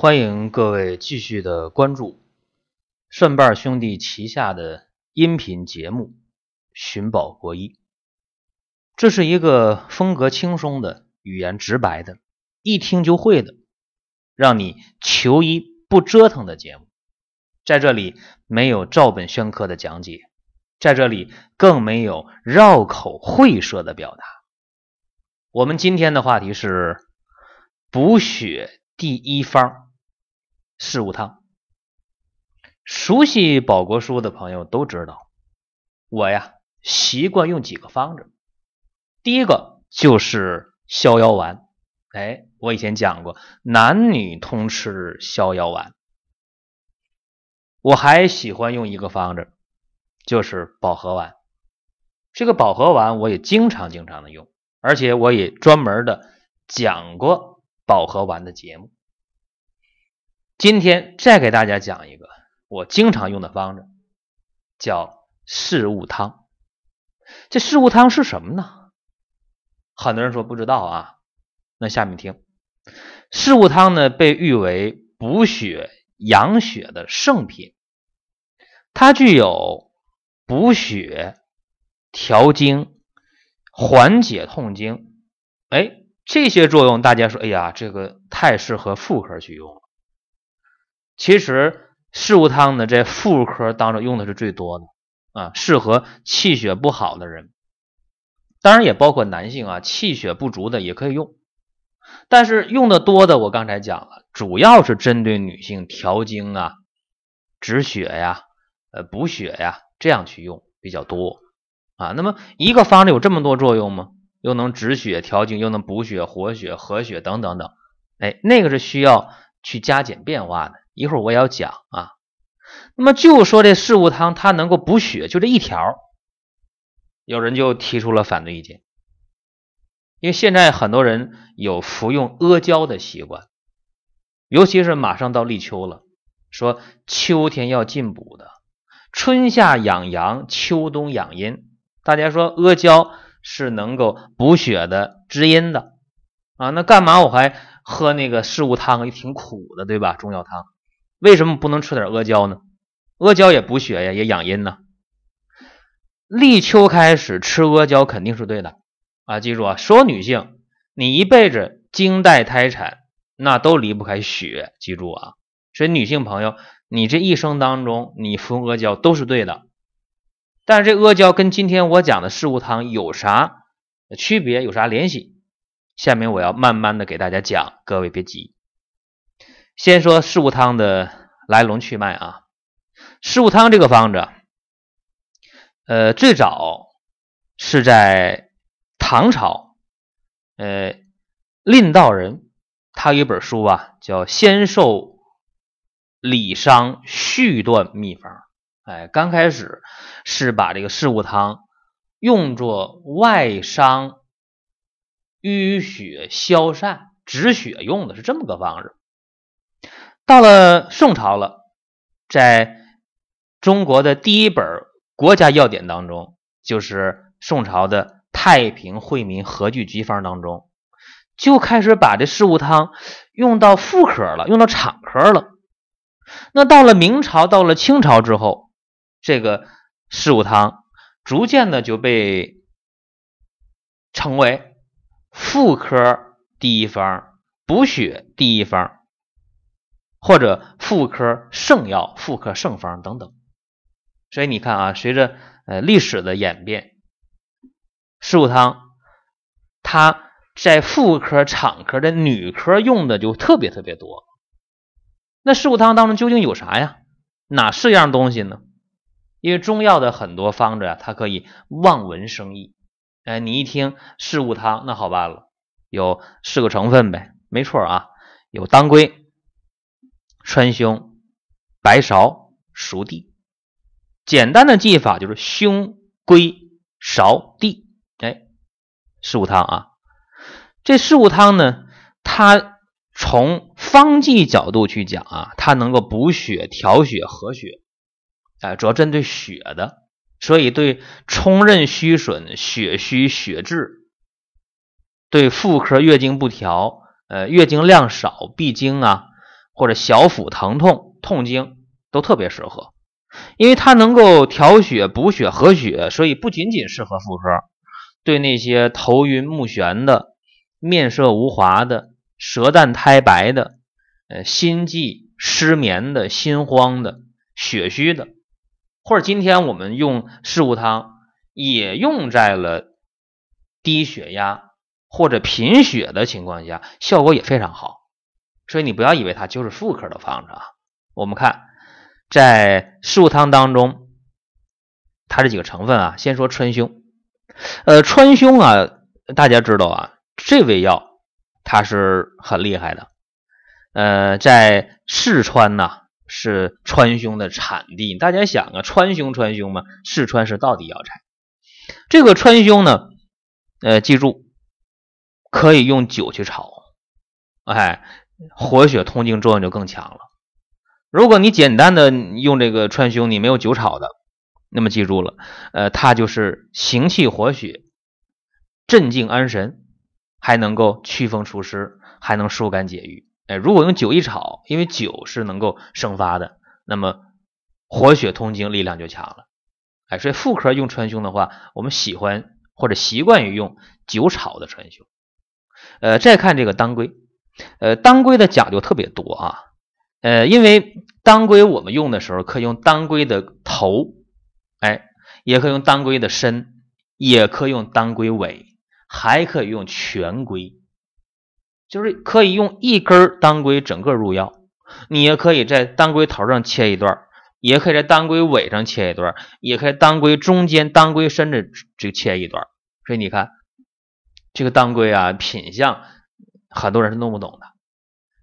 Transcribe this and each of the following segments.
欢迎各位继续的关注顺瓣兄弟旗下的音频节目《寻宝国医》。这是一个风格轻松的、语言直白的、一听就会的，让你求医不折腾的节目。在这里没有照本宣科的讲解，在这里更没有绕口晦涩的表达。我们今天的话题是补血第一方。四物汤，熟悉保国书的朋友都知道，我呀习惯用几个方子。第一个就是逍遥丸，哎，我以前讲过，男女通吃逍遥丸。我还喜欢用一个方子，就是保和丸。这个保和丸我也经常经常的用，而且我也专门的讲过保和丸的节目。今天再给大家讲一个我经常用的方子，叫四物汤。这四物汤是什么呢？很多人说不知道啊。那下面听，四物汤呢被誉为补血养血的圣品，它具有补血、调经、缓解痛经，哎，这些作用，大家说，哎呀，这个太适合妇科去用了。其实四物汤呢，在妇科当中用的是最多的啊，适合气血不好的人，当然也包括男性啊，气血不足的也可以用。但是用的多的，我刚才讲了，主要是针对女性调经啊、止血呀、呃补血呀这样去用比较多啊。那么一个方子有这么多作用吗？又能止血、调经，又能补血、活血、和血等等等，哎，那个是需要去加减变化的。一会儿我也要讲啊，那么就说这四物汤它能够补血，就这一条，有人就提出了反对意见，因为现在很多人有服用阿胶的习惯，尤其是马上到立秋了，说秋天要进补的，春夏养阳，秋冬养阴，大家说阿胶是能够补血的、滋阴的啊，那干嘛我还喝那个四物汤？也挺苦的，对吧？中药汤。为什么不能吃点阿胶呢？阿胶也补血呀，也养阴呢。立秋开始吃阿胶肯定是对的啊！记住啊，所有女性，你一辈子经带胎产，那都离不开血。记住啊，所以女性朋友，你这一生当中，你服用阿胶都是对的。但是这阿胶跟今天我讲的四物汤有啥区别？有啥联系？下面我要慢慢的给大家讲，各位别急。先说四物汤的来龙去脉啊，四物汤这个方子，呃，最早是在唐朝，呃，蔺道人他有一本书啊，叫《仙寿理伤续断秘方》，哎，刚开始是把这个四物汤用作外伤、淤血消散、止血用的，是这么个方子。到了宋朝了，在中国的第一本国家药典当中，就是宋朝的《太平惠民和聚集方》当中，就开始把这四物汤用到妇科了，用到产科了。那到了明朝，到了清朝之后，这个四物汤逐渐的就被称为妇科第一方、补血第一方。或者妇科圣药、妇科圣方等等，所以你看啊，随着呃历史的演变，四物汤它在妇科、产科的女科用的就特别特别多。那四物汤当中究竟有啥呀？哪四样东西呢？因为中药的很多方子啊，它可以望闻生意。哎，你一听四物汤，那好办了，有四个成分呗，没错啊，有当归。川芎、白芍、熟地，简单的记法就是芎、归、芍、地。哎，四物汤啊，这四物汤呢，它从方剂角度去讲啊，它能够补血、调血、和血，哎，主要针对血的，所以对冲任虚损、血虚血滞，对妇科月经不调、呃月经量少、闭经啊。或者小腹疼痛、痛经都特别适合，因为它能够调血、补血、和血，所以不仅仅适合妇科，对那些头晕目眩的、面色无华的、舌淡苔白的、呃心悸失眠的、心慌的、血虚的，或者今天我们用四物汤也用在了低血压。或者贫血的情况下，效果也非常好，所以你不要以为它就是妇科的方子啊。我们看在四物汤当中，它这几个成分啊，先说川芎，呃，川芎啊，大家知道啊，这味药它是很厉害的，呃，在四川呢是川芎的产地。大家想啊，川芎川芎嘛，四川是道地药材。这个川芎呢，呃，记住。可以用酒去炒，哎，活血通经作用就更强了。如果你简单的用这个川芎，你没有酒炒的，那么记住了，呃，它就是行气活血、镇静安神，还能够祛风除湿，还能疏肝解郁。哎，如果用酒一炒，因为酒是能够生发的，那么活血通经力量就强了。哎，所以妇科用川芎的话，我们喜欢或者习惯于用酒炒的川芎。呃，再看这个当归，呃，当归的讲究特别多啊，呃，因为当归我们用的时候可以用当归的头，哎，也可以用当归的身，也可以用当归尾，还可以用全归，就是可以用一根当归整个入药，你也可以在当归头上切一段，也可以在当归尾上切一段，也可以当归中间、当归身的这切一段，所以你看。这个当归啊，品相很多人是弄不懂的，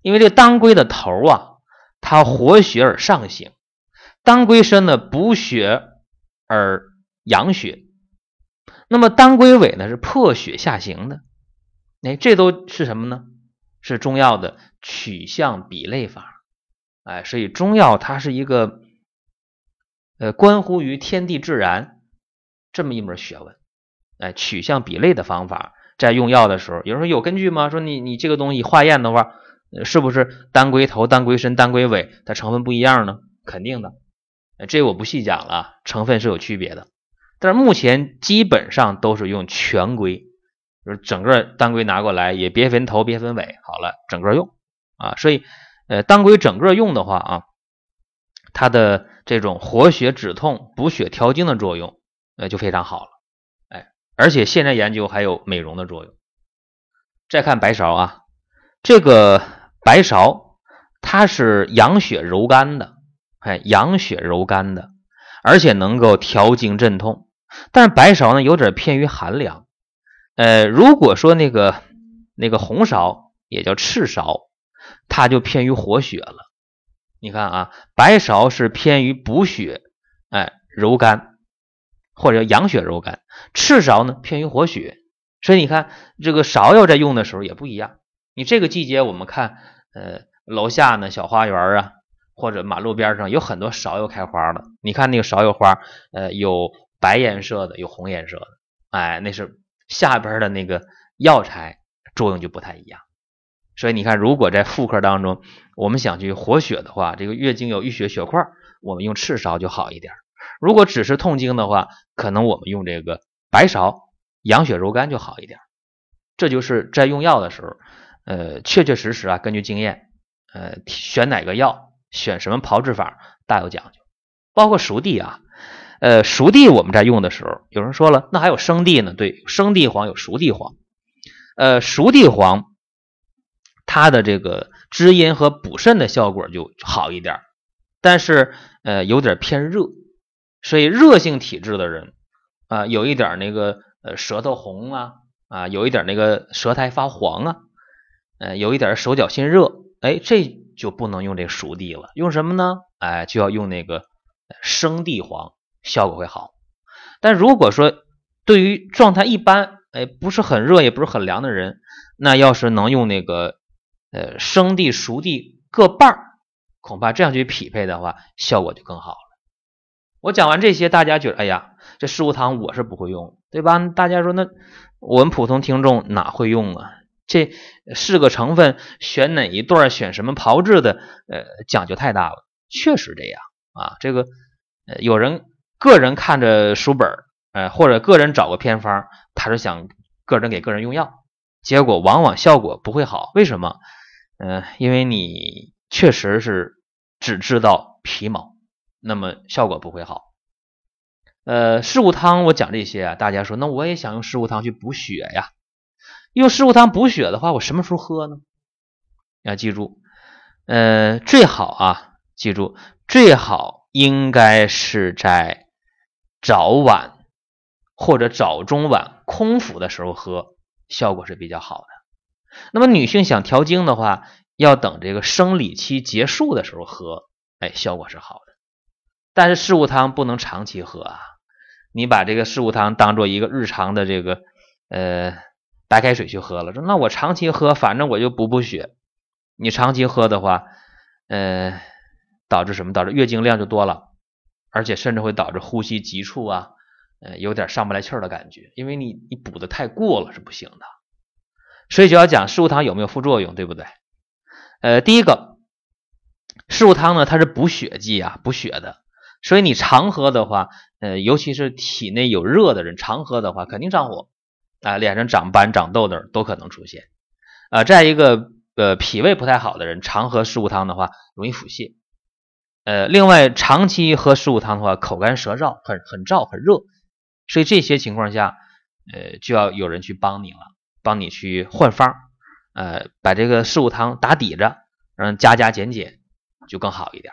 因为这当归的头啊，它活血而上行；当归身呢，补血而养血。那么当归尾呢，是破血下行的。哎，这都是什么呢？是中药的取象比类法。哎，所以中药它是一个呃，关乎于天地自然这么一门学问。哎，取象比类的方法。在用药的时候，有人说有根据吗？说你你这个东西化验的话，是不是当归头、当归身、当归尾，它成分不一样呢？肯定的，这我不细讲了，成分是有区别的。但是目前基本上都是用全归，就是整个当归拿过来，也别分头别分尾，好了，整个用啊。所以，呃，当归整个用的话啊，它的这种活血止痛、补血调经的作用，呃，就非常好了。而且现在研究还有美容的作用。再看白芍啊，这个白芍它是养血柔肝的，哎，养血柔肝的，而且能够调经镇痛。但是白芍呢有点偏于寒凉，呃，如果说那个那个红芍也叫赤芍，它就偏于活血了。你看啊，白芍是偏于补血，哎，柔肝。或者叫养血柔肝，赤芍呢偏于活血，所以你看这个芍药在用的时候也不一样。你这个季节我们看，呃，楼下呢小花园啊，或者马路边上有很多芍药开花了。你看那个芍药花，呃，有白颜色的，有红颜色的，哎，那是下边的那个药材作用就不太一样。所以你看，如果在妇科当中，我们想去活血的话，这个月经有淤血血块，我们用赤芍就好一点。如果只是痛经的话，可能我们用这个白芍养血柔肝就好一点。这就是在用药的时候，呃，确确实实啊，根据经验，呃，选哪个药，选什么炮制法，大有讲究。包括熟地啊，呃，熟地我们在用的时候，有人说了，那还有生地呢？对，生地黄有熟地黄，呃，熟地黄它的这个滋阴和补肾的效果就好一点，但是呃，有点偏热。所以热性体质的人啊，有一点那个呃舌头红啊啊，有一点那个舌苔发黄啊，呃，有一点手脚心热，哎，这就不能用这熟地了，用什么呢？哎，就要用那个生地黄，效果会好。但如果说对于状态一般，哎，不是很热也不是很凉的人，那要是能用那个呃生地熟地各半儿，恐怕这样去匹配的话，效果就更好了。我讲完这些，大家觉得，哎呀，这四物汤我是不会用，对吧？大家说，那我们普通听众哪会用啊？这四个成分选哪一段，选什么炮制的，呃，讲究太大了。确实这样啊，这个呃，有人个人看着书本，呃，或者个人找个偏方，他是想个人给个人用药，结果往往效果不会好。为什么？嗯，因为你确实是只知道皮毛，那么效果不会好。呃，四物汤我讲这些啊，大家说那我也想用四物汤去补血呀。用四物汤补血的话，我什么时候喝呢？要记住，呃，最好啊，记住最好应该是在早晚或者早中晚空腹的时候喝，效果是比较好的。那么女性想调经的话，要等这个生理期结束的时候喝，哎，效果是好的。但是四物汤不能长期喝啊。你把这个四物汤当做一个日常的这个呃白开水去喝了，说那我长期喝，反正我就补补血。你长期喝的话，呃，导致什么？导致月经量就多了，而且甚至会导致呼吸急促啊，呃，有点上不来气儿的感觉，因为你你补的太过了是不行的。所以就要讲四物汤有没有副作用，对不对？呃，第一个，四物汤呢，它是补血剂啊，补血的。所以你常喝的话，呃，尤其是体内有热的人，常喝的话肯定上火啊，脸上长斑、长痘痘都可能出现啊。再一个，呃，脾胃不太好的人，常喝四物汤的话，容易腹泻。呃，另外，长期喝四物汤的话，口干舌燥，很很燥，很热。所以这些情况下，呃，就要有人去帮你了，帮你去换方，呃，把这个四物汤打底着，让加加减减，就更好一点。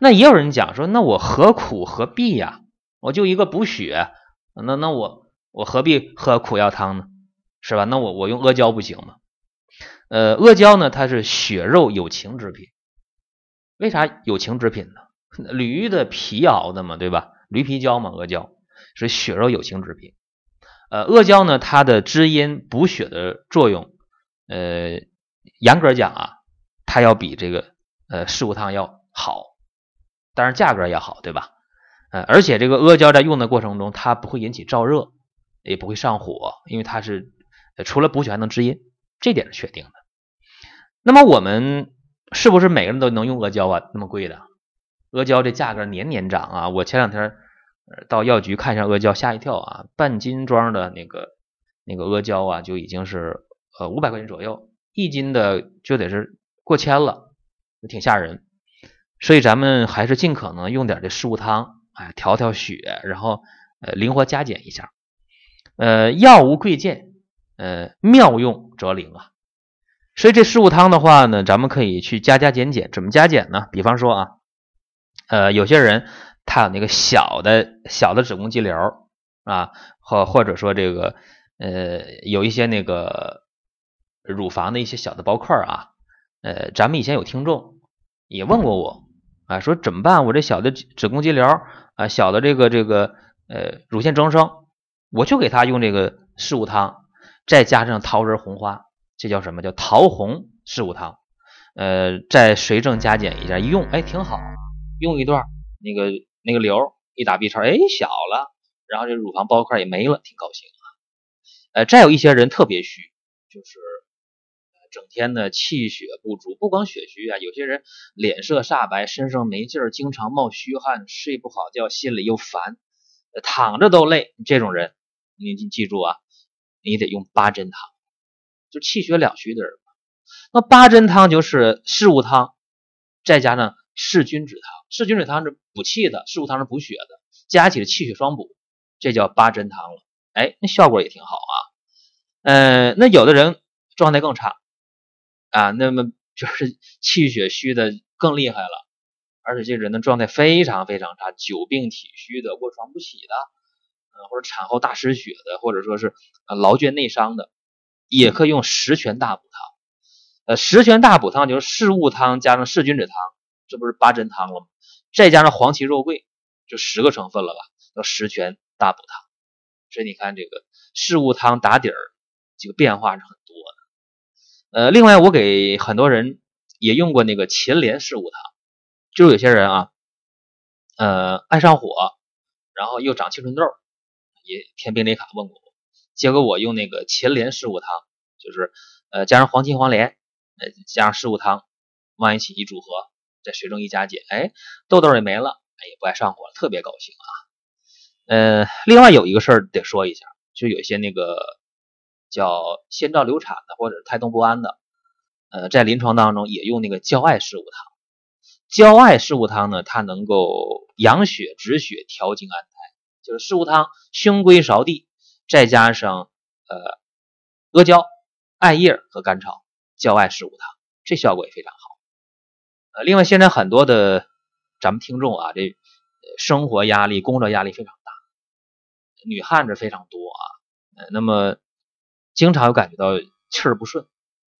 那也有人讲说，那我何苦何必呀？我就一个补血，那那我我何必喝苦药汤呢？是吧？那我我用阿胶不行吗？呃，阿胶呢，它是血肉有情之品。为啥有情之品呢？驴的皮熬的嘛，对吧？驴皮胶嘛，阿胶是血肉有情之品。呃，阿胶呢，它的滋阴补血的作用，呃，严格讲啊，它要比这个呃四物汤要好。当然价格也好，对吧？呃，而且这个阿胶在用的过程中，它不会引起燥热，也不会上火，因为它是除了补血还能滋阴，这点是确定的。那么我们是不是每个人都能用阿胶啊？那么贵的阿胶，这价格年年涨啊！我前两天到药局看一下阿胶，吓一跳啊！半斤装的那个那个阿胶啊，就已经是呃五百块钱左右，一斤的就得是过千了，挺吓人。所以咱们还是尽可能用点这四物汤，哎，调调血，然后呃灵活加减一下。呃，药无贵贱，呃，妙用则灵啊。所以这四物汤的话呢，咱们可以去加加减减。怎么加减呢？比方说啊，呃，有些人他有那个小的小的子宫肌瘤啊，或或者说这个呃有一些那个乳房的一些小的包块啊，呃，咱们以前有听众也问过我。啊，说怎么办？我这小的子宫肌瘤啊，小的这个这个呃乳腺增生，我就给他用这个四物汤，再加上桃仁红花，这叫什么叫桃红四物汤？呃，再随症加减一下，一用哎挺好，用一段那个那个瘤一打 B 超，哎小了，然后这乳房包块也没了，挺高兴啊。呃，再有一些人特别虚，就是。天的气血不足，不光血虚啊，有些人脸色煞白，身上没劲儿，经常冒虚汗，睡不好觉，心里又烦，躺着都累。这种人，你你记住啊，你得用八珍汤，就气血两虚的人。那八珍汤就是四物汤，再加上四君子汤。四君子汤是补气的，四物汤是补血的，加起来气血双补，这叫八珍汤了。哎，那效果也挺好啊。嗯，那有的人状态更差。啊，那么就是气血虚的更厉害了，而且这人的状态非常非常差，久病体虚的，卧床不起的，呃，或者产后大失血的，或者说是劳倦内伤的，也可以用十全大补汤。呃，十全大补汤就是四物汤加上四君子汤，这不是八珍汤了吗？再加上黄芪肉桂，就十个成分了吧？叫十全大补汤。所以你看这个四物汤打底儿，这个变化是很。呃，另外我给很多人也用过那个秦莲四物汤，就是有些人啊，呃，爱上火，然后又长青春痘，也填病历卡问过我，结果我用那个秦莲四物汤，就是呃，加上黄芩、黄连，呃，加上四物汤，往一起一组合，在水中一加减，哎，痘痘也没了，也不爱上火了，特别高兴啊。呃，另外有一个事儿得说一下，就有些那个叫先兆流产的或者胎动不安的，呃，在临床当中也用那个焦艾四物汤。焦艾四物汤呢，它能够养血止血、调经安胎，就是四物汤胸归芍地，再加上呃阿胶、艾叶和甘草，焦艾四物汤，这效果也非常好。呃，另外现在很多的咱们听众啊，这生活压力、工作压力非常大，女汉子非常多啊，呃，那么经常有感觉到气儿不顺，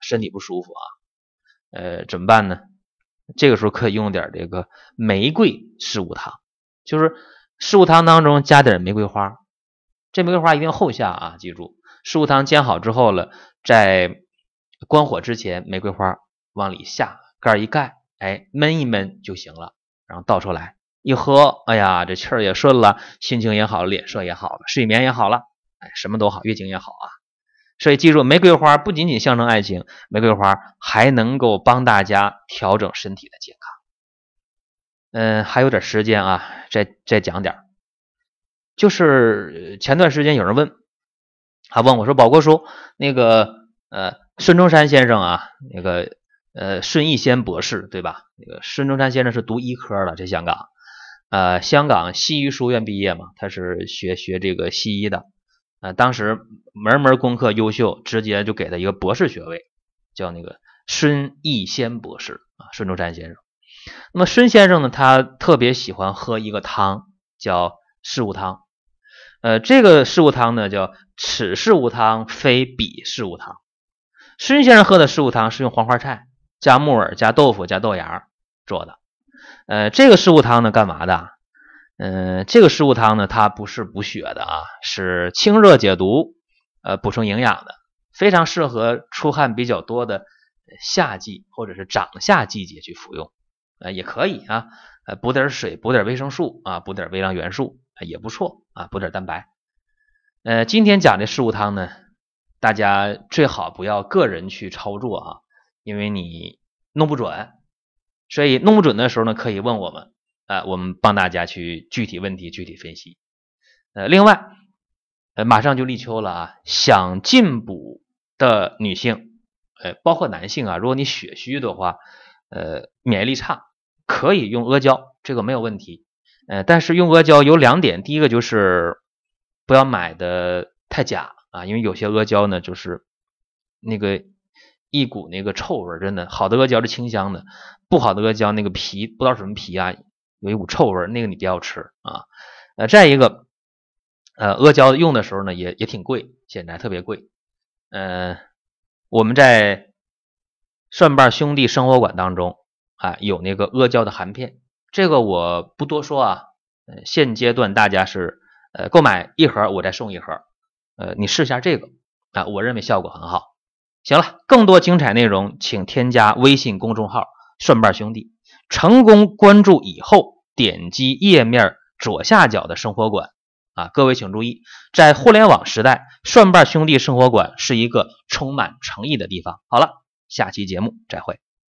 身体不舒服啊，呃，怎么办呢？这个时候可以用点这个玫瑰四物汤，就是四物汤当中加点玫瑰花，这玫瑰花一定后下啊，记住，四物汤煎好之后了，在关火之前，玫瑰花往里下，盖一盖，哎，焖一焖就行了，然后倒出来。一喝，哎呀，这气儿也顺了，心情也好，脸色也好了，睡眠也好了，哎，什么都好，月经也好啊。所以记住，玫瑰花不仅仅象征爱情，玫瑰花还能够帮大家调整身体的健康。嗯，还有点时间啊，再再讲点就是前段时间有人问，他问我说：“宝国叔，那个呃，孙中山先生啊，那个呃，孙逸仙博士对吧？那个孙中山先生是读医科的，在香港，呃，香港西医书院毕业嘛，他是学学这个西医的。”啊，当时门门功课优秀，直接就给他一个博士学位，叫那个孙逸仙博士啊，孙中山先生。那么孙先生呢，他特别喜欢喝一个汤，叫四物汤。呃，这个四物汤呢，叫此四物汤，非彼四物汤。孙先生喝的四物汤是用黄花菜加木耳加豆腐加豆芽做的。呃，这个四物汤呢，干嘛的？嗯，这个食物汤呢，它不是补血的啊，是清热解毒，呃，补充营养的，非常适合出汗比较多的夏季或者是长夏季节去服用，呃，也可以啊，呃，补点水，补点维生素啊，补点微量元素也不错啊，补点蛋白。呃，今天讲的食物汤呢，大家最好不要个人去操作啊，因为你弄不准，所以弄不准的时候呢，可以问我们。呃，我们帮大家去具体问题具体分析。呃，另外，呃，马上就立秋了啊，想进补的女性，呃，包括男性啊，如果你血虚的话，呃，免疫力差，可以用阿胶，这个没有问题。呃，但是用阿胶有两点，第一个就是不要买的太假啊，因为有些阿胶呢，就是那个一股那个臭味，真的，好的阿胶是清香的，不好的阿胶那个皮不知道什么皮啊。有一股臭味，那个你不要吃啊。呃，再一个，呃，阿胶用的时候呢，也也挺贵，现在特别贵。嗯，我们在蒜瓣兄弟生活馆当中啊，有那个阿胶的含片，这个我不多说啊。呃，现阶段大家是呃购买一盒，我再送一盒。呃，你试一下这个啊，我认为效果很好。行了，更多精彩内容，请添加微信公众号“蒜瓣兄弟”。成功关注以后，点击页面左下角的生活馆啊，各位请注意，在互联网时代，蒜瓣兄弟生活馆是一个充满诚意的地方。好了，下期节目再会。